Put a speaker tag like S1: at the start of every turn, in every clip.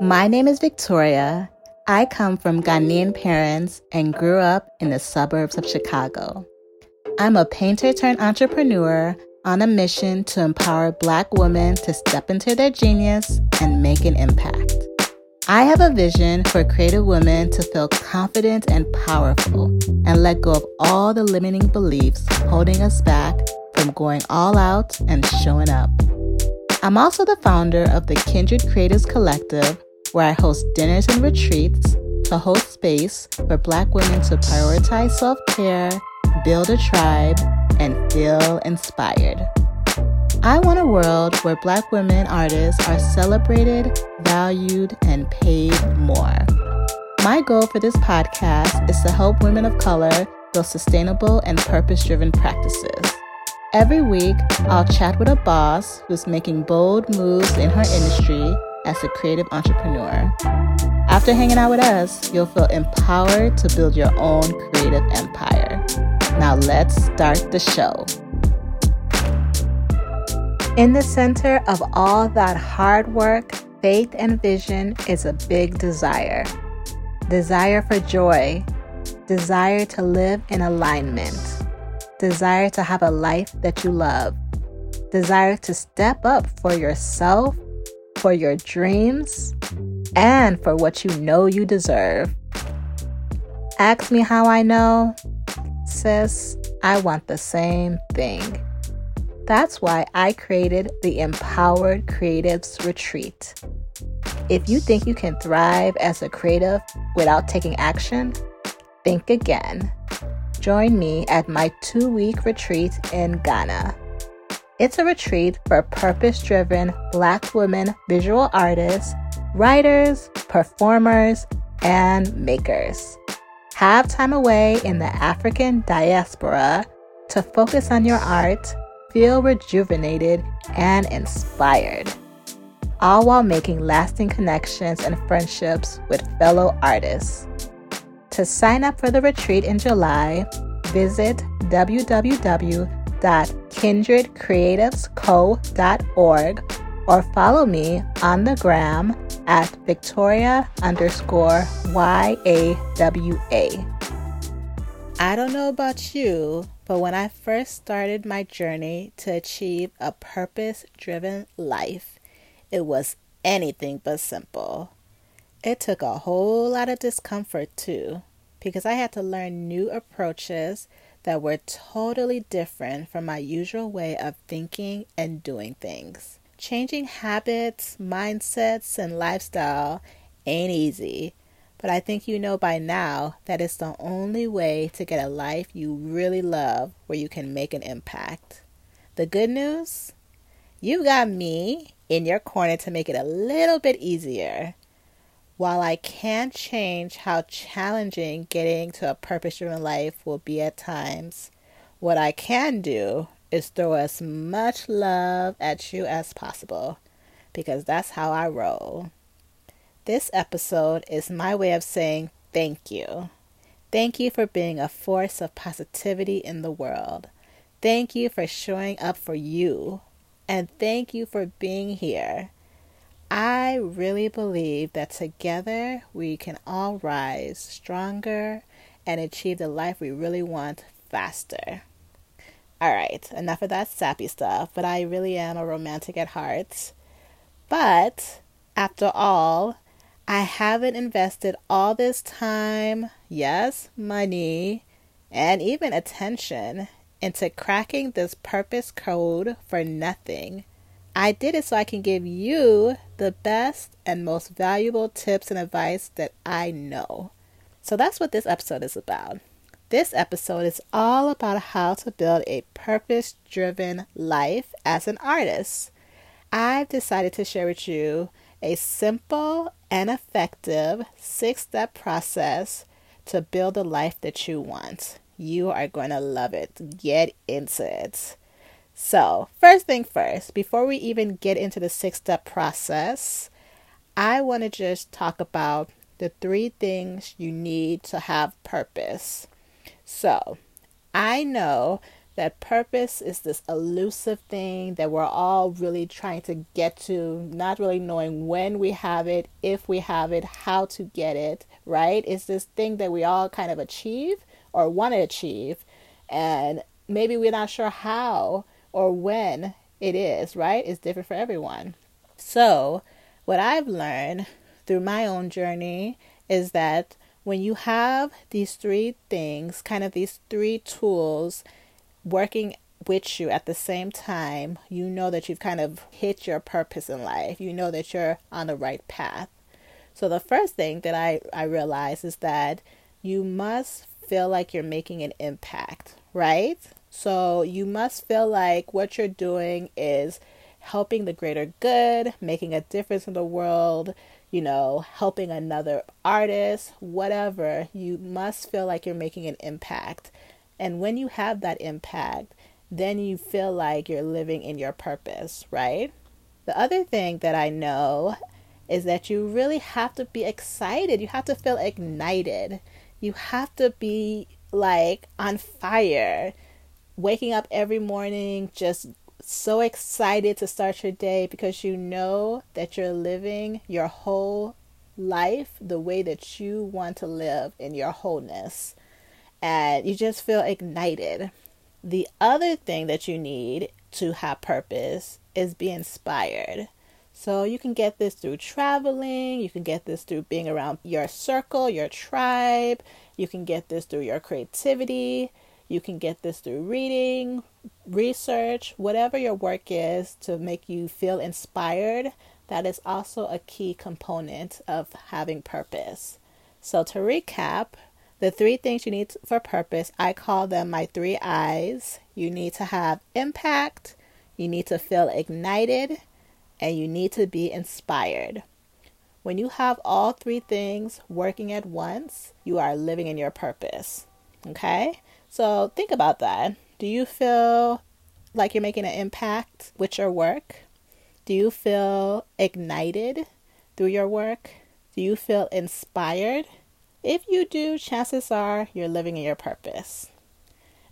S1: My name is Victoria. I come from Ghanaian parents and grew up in the suburbs of Chicago. I'm a painter turned entrepreneur on a mission to empower Black women to step into their genius and make an impact. I have a vision for creative women to feel confident and powerful and let go of all the limiting beliefs holding us back from going all out and showing up. I'm also the founder of the Kindred Creatives Collective, where I host dinners and retreats to host space for Black women to prioritize self care, build a tribe, and feel inspired. I want a world where Black women artists are celebrated, valued, and paid more. My goal for this podcast is to help women of color build sustainable and purpose driven practices. Every week, I'll chat with a boss who's making bold moves in her industry as a creative entrepreneur. After hanging out with us, you'll feel empowered to build your own creative empire. Now, let's start the show. In the center of all that hard work, faith, and vision is a big desire desire for joy, desire to live in alignment, desire to have a life that you love, desire to step up for yourself, for your dreams, and for what you know you deserve. Ask me how I know? Sis, I want the same thing. That's why I created the Empowered Creatives Retreat. If you think you can thrive as a creative without taking action, think again. Join me at my two week retreat in Ghana. It's a retreat for purpose driven Black women visual artists, writers, performers, and makers. Have time away in the African diaspora to focus on your art feel rejuvenated and inspired, all while making lasting connections and friendships with fellow artists. To sign up for the retreat in July, visit www.kindredcreativesco.org or follow me on the gram at Victoria underscore YAWA. I don't know about you, but when I first started my journey to achieve a purpose driven life, it was anything but simple. It took a whole lot of discomfort too, because I had to learn new approaches that were totally different from my usual way of thinking and doing things. Changing habits, mindsets, and lifestyle ain't easy but I think you know by now that it's the only way to get a life you really love where you can make an impact. The good news? You got me in your corner to make it a little bit easier. While I can't change how challenging getting to a purpose driven life will be at times, what I can do is throw as much love at you as possible because that's how I roll. This episode is my way of saying thank you. Thank you for being a force of positivity in the world. Thank you for showing up for you. And thank you for being here. I really believe that together we can all rise stronger and achieve the life we really want faster. All right, enough of that sappy stuff, but I really am a romantic at heart. But after all, I haven't invested all this time, yes, money, and even attention into cracking this purpose code for nothing. I did it so I can give you the best and most valuable tips and advice that I know. So that's what this episode is about. This episode is all about how to build a purpose driven life as an artist. I've decided to share with you a simple and effective six step process to build the life that you want. You are going to love it. Get into it. So, first thing first, before we even get into the six step process, I want to just talk about the three things you need to have purpose. So, I know that purpose is this elusive thing that we're all really trying to get to, not really knowing when we have it, if we have it, how to get it, right? It's this thing that we all kind of achieve or want to achieve, and maybe we're not sure how or when it is, right? It's different for everyone. So, what I've learned through my own journey is that when you have these three things, kind of these three tools, working with you at the same time, you know that you've kind of hit your purpose in life. You know that you're on the right path. So the first thing that I, I realize is that you must feel like you're making an impact, right? So you must feel like what you're doing is helping the greater good, making a difference in the world, you know, helping another artist, whatever. You must feel like you're making an impact. And when you have that impact, then you feel like you're living in your purpose, right? The other thing that I know is that you really have to be excited. You have to feel ignited. You have to be like on fire, waking up every morning just so excited to start your day because you know that you're living your whole life the way that you want to live in your wholeness and you just feel ignited. The other thing that you need to have purpose is be inspired. So you can get this through traveling, you can get this through being around your circle, your tribe, you can get this through your creativity, you can get this through reading, research, whatever your work is to make you feel inspired. That is also a key component of having purpose. So, to recap, the three things you need for purpose, I call them my three I's. You need to have impact, you need to feel ignited, and you need to be inspired. When you have all three things working at once, you are living in your purpose. Okay? So think about that. Do you feel like you're making an impact with your work? Do you feel ignited through your work? Do you feel inspired? If you do, chances are you're living in your purpose.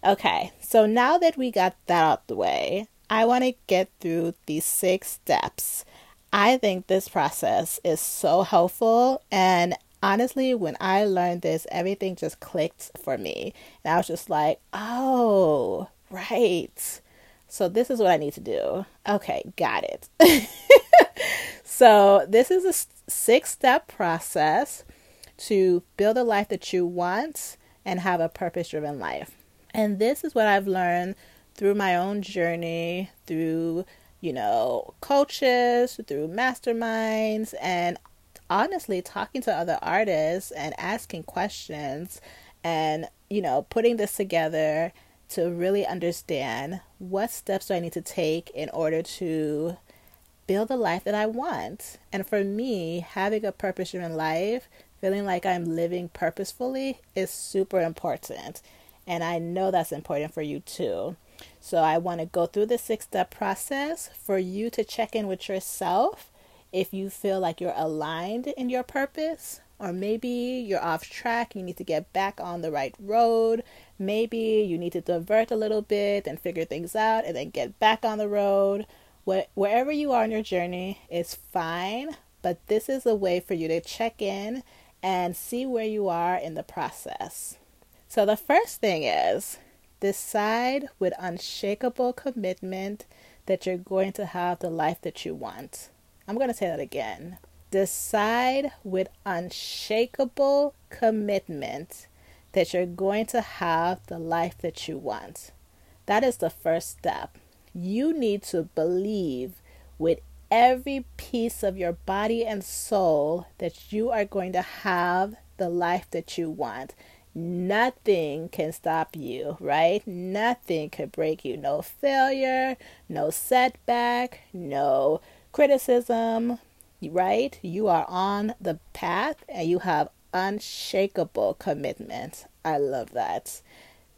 S1: Okay, so now that we got that out the way, I want to get through these six steps. I think this process is so helpful, and honestly, when I learned this, everything just clicked for me. And I was just like, oh, right. So, this is what I need to do. Okay, got it. so, this is a six step process to build a life that you want and have a purpose driven life. And this is what I've learned through my own journey, through, you know, coaches, through masterminds, and honestly talking to other artists and asking questions and, you know, putting this together to really understand what steps do I need to take in order to build the life that I want. And for me, having a purpose driven life feeling like I'm living purposefully is super important. And I know that's important for you too. So I want to go through the six step process for you to check in with yourself if you feel like you're aligned in your purpose, or maybe you're off track, you need to get back on the right road. Maybe you need to divert a little bit and figure things out and then get back on the road. Wherever you are in your journey is fine, but this is a way for you to check in and see where you are in the process. So, the first thing is decide with unshakable commitment that you're going to have the life that you want. I'm going to say that again. Decide with unshakable commitment that you're going to have the life that you want. That is the first step. You need to believe with every piece of your body and soul that you are going to have the life that you want. Nothing can stop you, right? Nothing could break you. No failure, no setback, no criticism, right? You are on the path and you have unshakable commitment. I love that.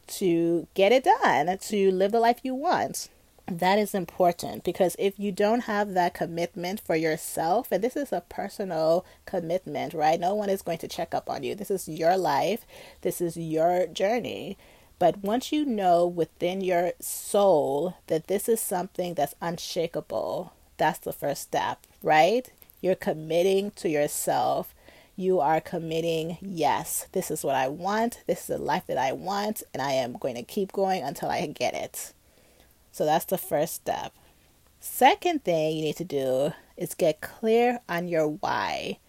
S1: To get it done, to live the life you want that is important because if you don't have that commitment for yourself, and this is a personal commitment, right? No one is going to check up on you. This is your life, this is your journey. But once you know within your soul that this is something that's unshakable, that's the first step, right? You're committing to yourself. You are committing, yes, this is what I want. This is the life that I want, and I am going to keep going until I get it. So that's the first step. Second thing you need to do is get clear on your why.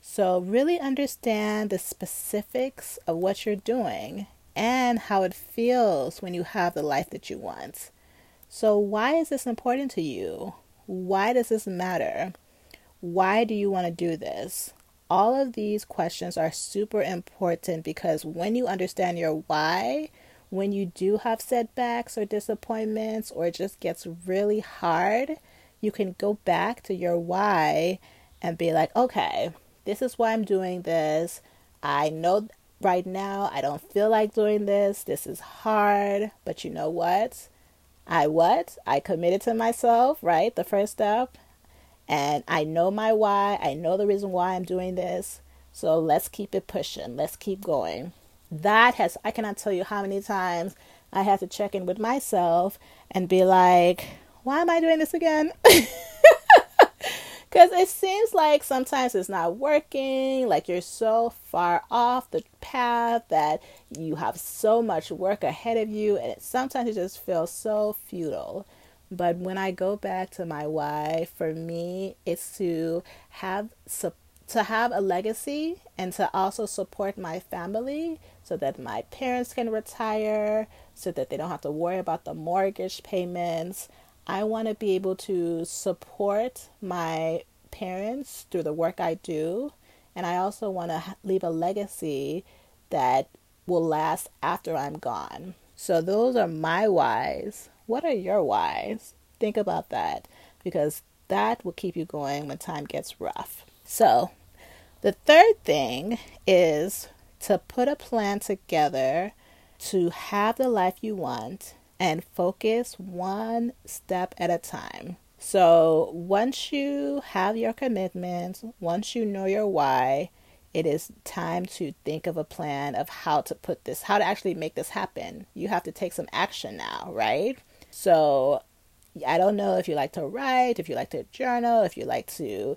S1: So, really understand the specifics of what you're doing and how it feels when you have the life that you want. So, why is this important to you? Why does this matter? Why do you want to do this? All of these questions are super important because when you understand your why, when you do have setbacks or disappointments or it just gets really hard, you can go back to your why and be like, okay, this is why I'm doing this. I know right now I don't feel like doing this. This is hard, but you know what? I what? I committed to myself, right? The first step. And I know my why. I know the reason why I'm doing this. So let's keep it pushing. Let's keep going. That has, I cannot tell you how many times I had to check in with myself and be like, why am I doing this again? Because it seems like sometimes it's not working, like you're so far off the path that you have so much work ahead of you, and it, sometimes it just feels so futile. But when I go back to my why, for me, it's to have to have a legacy and to also support my family so that my parents can retire, so that they don't have to worry about the mortgage payments. I want to be able to support my parents through the work I do. And I also want to leave a legacy that will last after I'm gone. So, those are my whys. What are your whys? Think about that because that will keep you going when time gets rough. So, the third thing is to put a plan together to have the life you want and focus one step at a time. So, once you have your commitments, once you know your why, it is time to think of a plan of how to put this, how to actually make this happen. You have to take some action now, right? So, I don't know if you like to write, if you like to journal, if you like to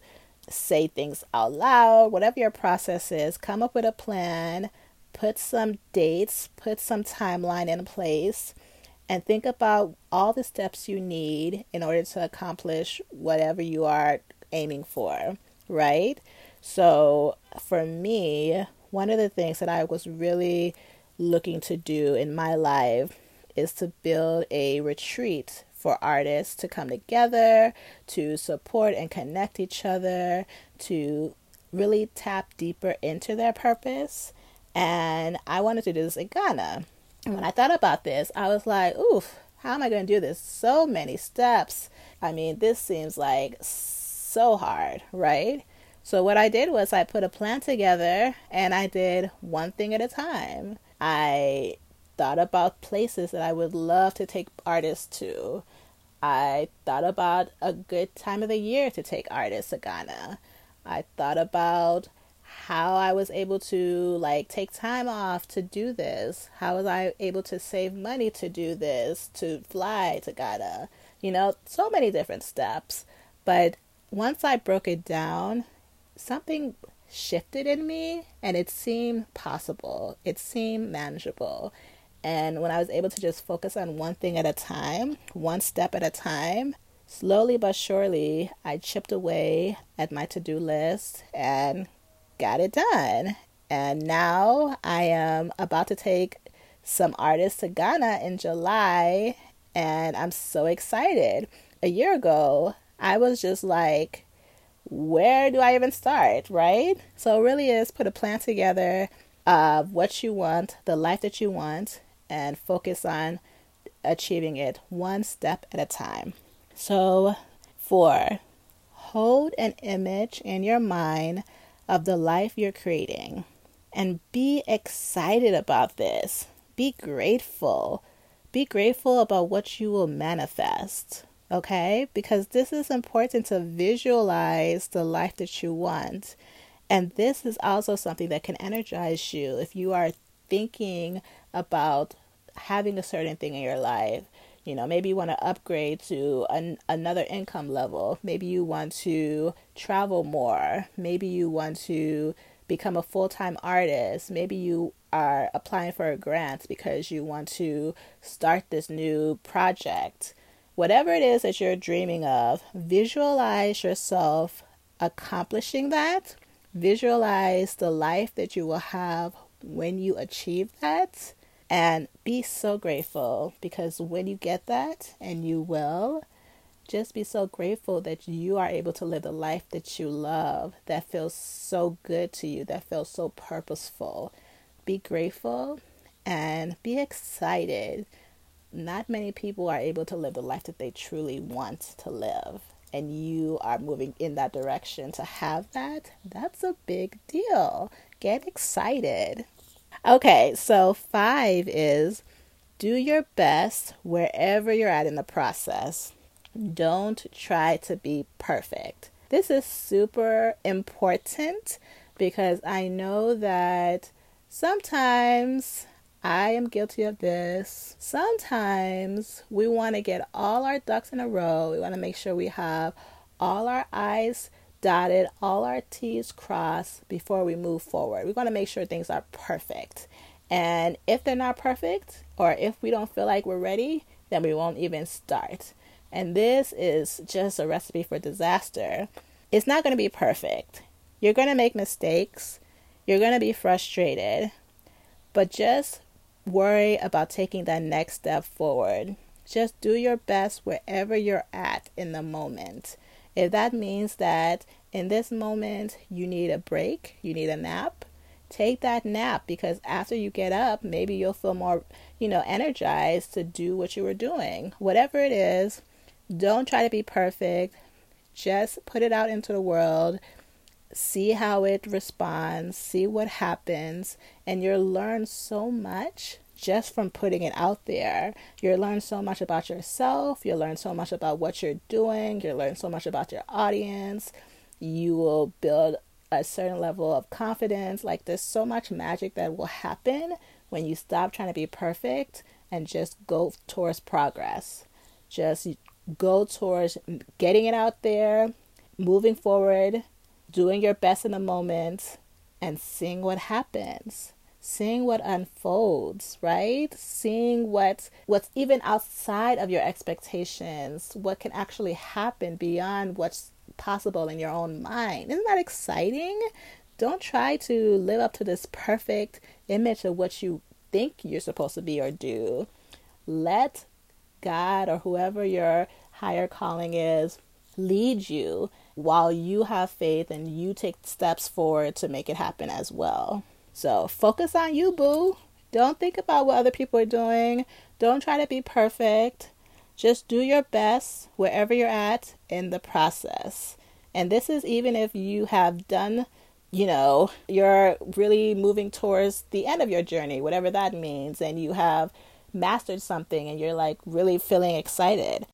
S1: say things out loud, whatever your process is, come up with a plan, put some dates, put some timeline in place and think about all the steps you need in order to accomplish whatever you are aiming for, right? So, for me, one of the things that I was really looking to do in my life is to build a retreat for artists to come together, to support and connect each other, to really tap deeper into their purpose. And I wanted to do this in Ghana. And when I thought about this, I was like, oof, how am I going to do this? So many steps. I mean, this seems like so hard, right? So, what I did was I put a plan together and I did one thing at a time. I thought about places that I would love to take artists to. I thought about a good time of the year to take artists to Ghana. I thought about how I was able to like take time off to do this. How was I able to save money to do this, to fly to Ghana? You know, so many different steps. But once I broke it down, something shifted in me and it seemed possible. It seemed manageable. And when I was able to just focus on one thing at a time, one step at a time, slowly but surely, I chipped away at my to do list and got it done. And now I am about to take some artists to Ghana in July, and I'm so excited. A year ago, I was just like, where do I even start, right? So it really is put a plan together of what you want, the life that you want, and focus on achieving it one step at a time. So, four, hold an image in your mind of the life you're creating. And be excited about this. Be grateful. Be grateful about what you will manifest. Okay? Because this is important to visualize the life that you want. And this is also something that can energize you if you are thinking about having a certain thing in your life. You know, maybe you want to upgrade to an, another income level. Maybe you want to travel more. Maybe you want to become a full time artist. Maybe you are applying for a grant because you want to start this new project. Whatever it is that you're dreaming of, visualize yourself accomplishing that. Visualize the life that you will have when you achieve that and be so grateful because when you get that, and you will, just be so grateful that you are able to live the life that you love, that feels so good to you, that feels so purposeful. Be grateful and be excited. Not many people are able to live the life that they truly want to live, and you are moving in that direction to have that. That's a big deal. Get excited. Okay, so five is do your best wherever you're at in the process. Don't try to be perfect. This is super important because I know that sometimes I am guilty of this. Sometimes we want to get all our ducks in a row. We want to make sure we have all our I's dotted, all our T's crossed before we move forward. We want to make sure things are perfect. And if they're not perfect, or if we don't feel like we're ready, then we won't even start. And this is just a recipe for disaster. It's not going to be perfect. You're going to make mistakes. You're going to be frustrated. But just worry about taking that next step forward. Just do your best wherever you're at in the moment. If that means that in this moment you need a break, you need a nap, take that nap because after you get up, maybe you'll feel more, you know, energized to do what you were doing. Whatever it is, don't try to be perfect. Just put it out into the world. See how it responds, see what happens, and you'll learn so much just from putting it out there. You'll learn so much about yourself, you'll learn so much about what you're doing, you'll learn so much about your audience. You will build a certain level of confidence. Like there's so much magic that will happen when you stop trying to be perfect and just go towards progress. Just go towards getting it out there, moving forward, doing your best in the moment, and seeing what happens seeing what unfolds right? Seeing what what's even outside of your expectations what can actually happen beyond what's possible in your own mind. Isn't that exciting? Don't try to live up to this perfect image of what you think you're supposed to be or do. Let god or whoever your higher calling is lead you while you have faith and you take steps forward to make it happen as well so focus on you, boo. Don't think about what other people are doing. Don't try to be perfect. Just do your best wherever you're at in the process. And this is even if you have done, you know, you're really moving towards the end of your journey, whatever that means, and you have mastered something and you're like really feeling excited.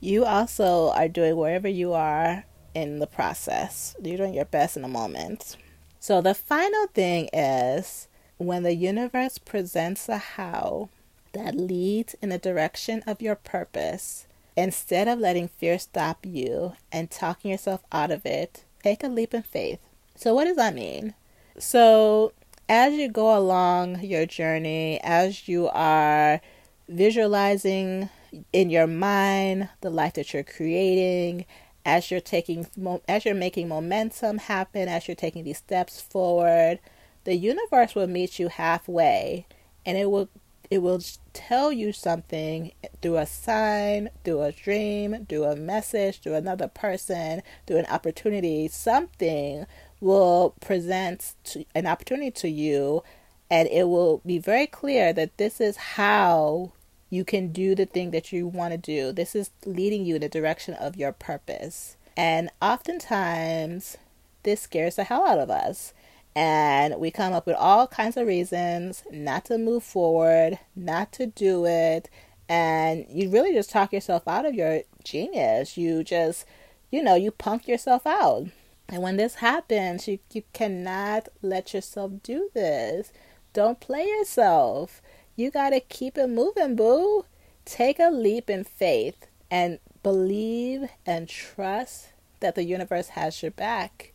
S1: You also are doing wherever you are in the process. You're doing your best in the moment. So the final thing is when the universe presents a how that leads in the direction of your purpose, instead of letting fear stop you and talking yourself out of it, take a leap in faith. So, what does that mean? So, as you go along your journey, as you are visualizing in your mind the life that you're creating, as you're taking as you're making momentum happen as you're taking these steps forward the universe will meet you halfway and it will it will tell you something through a sign through a dream through a message through another person through an opportunity. Something will present to, an opportunity to you and it will be very clear that this is how you can do the thing that you want to do. This is leading you in the direction of your purpose. And oftentimes, this scares the hell out of us. And we come up with all kinds of reasons not to move forward, not to do it. And you really just talk yourself out of your genius. You just, you know, you punk yourself out. And when this happens, you, you cannot let yourself do this. Don't play yourself you got to keep it moving, boo. Take a leap in faith and believe and trust that the universe has your back.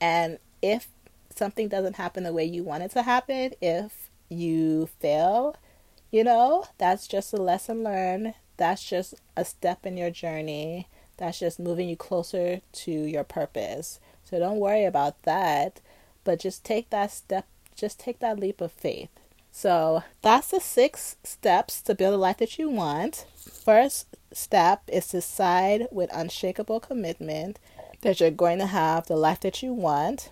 S1: And if something doesn't happen the way you want it to happen, if you fail, you know, that's just a lesson learned. That's just a step in your journey. That's just moving you closer to your purpose. So don't worry about that, but just take that step, just take that leap of faith. So that's the six steps to build a life that you want. First step is to decide with unshakable commitment that you're going to have the life that you want.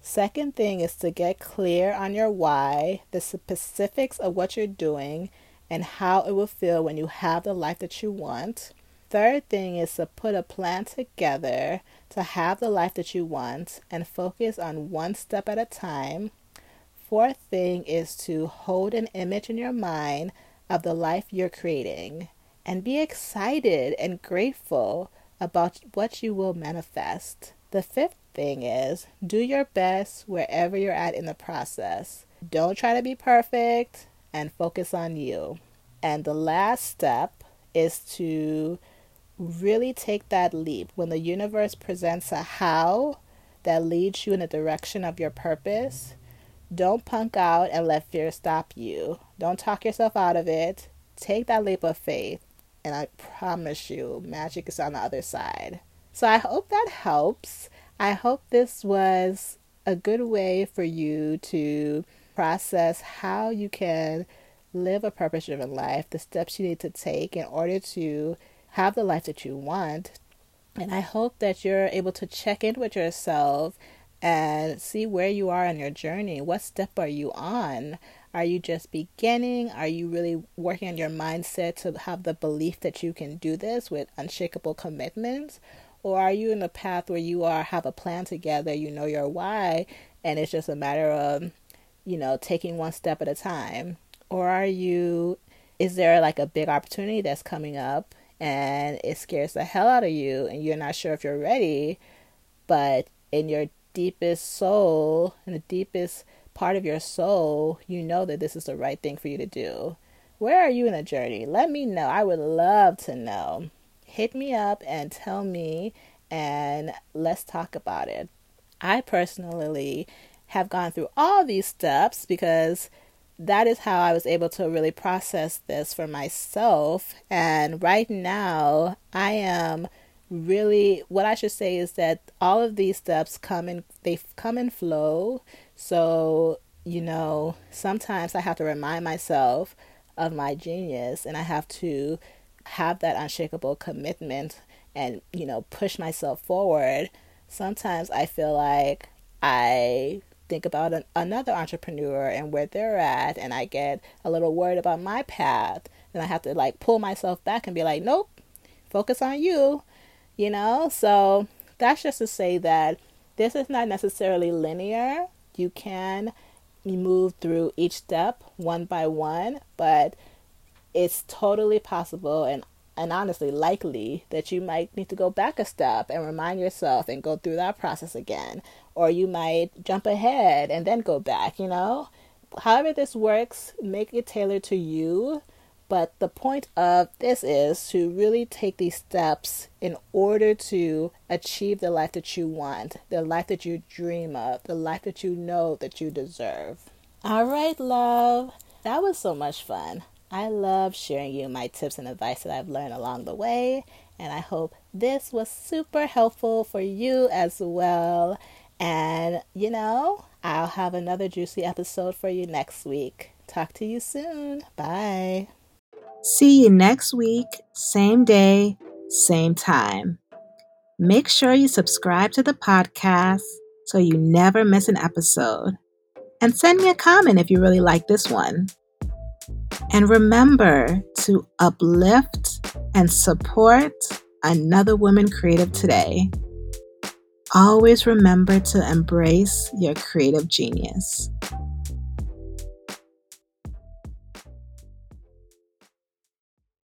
S1: Second thing is to get clear on your why, the specifics of what you're doing, and how it will feel when you have the life that you want. Third thing is to put a plan together to have the life that you want and focus on one step at a time. Fourth thing is to hold an image in your mind of the life you're creating and be excited and grateful about what you will manifest. The fifth thing is do your best wherever you're at in the process. Don't try to be perfect and focus on you. And the last step is to really take that leap when the universe presents a how that leads you in the direction of your purpose don't punk out and let fear stop you. Don't talk yourself out of it. Take that leap of faith, and I promise you, magic is on the other side. So I hope that helps. I hope this was a good way for you to process how you can live a purpose driven life, the steps you need to take in order to have the life that you want. And I hope that you're able to check in with yourself and see where you are on your journey. What step are you on? Are you just beginning? Are you really working on your mindset to have the belief that you can do this with unshakable commitments? Or are you in a path where you are have a plan together, you know your why, and it's just a matter of, you know, taking one step at a time? Or are you is there like a big opportunity that's coming up and it scares the hell out of you and you're not sure if you're ready, but in your deepest soul, in the deepest part of your soul, you know that this is the right thing for you to do. Where are you in the journey? Let me know. I would love to know. Hit me up and tell me, and let's talk about it. I personally have gone through all these steps because that is how I was able to really process this for myself. And right now, I am really what I should say is that all of these steps come in they come in flow. So, you know, sometimes I have to remind myself of my genius and I have to have that unshakable commitment and, you know, push myself forward. Sometimes I feel like I think about an, another entrepreneur and where they're at and I get a little worried about my path and I have to like pull myself back and be like, "Nope. Focus on you." You know? So that's just to say that this is not necessarily linear. You can move through each step one by one, but it's totally possible and and honestly likely that you might need to go back a step and remind yourself and go through that process again or you might jump ahead and then go back you know however this works make it tailored to you but the point of this is to really take these steps in order to achieve the life that you want, the life that you dream of, the life that you know that you deserve. All right, love. That was so much fun. I love sharing you my tips and advice that I've learned along the way, and I hope this was super helpful for you as well. And you know, I'll have another juicy episode for you next week. Talk to you soon. Bye.
S2: See you next week, same day, same time. Make sure you subscribe to the podcast so you never miss an episode. And send me a comment if you really like this one. And remember to uplift and support another woman creative today. Always remember to embrace your creative genius.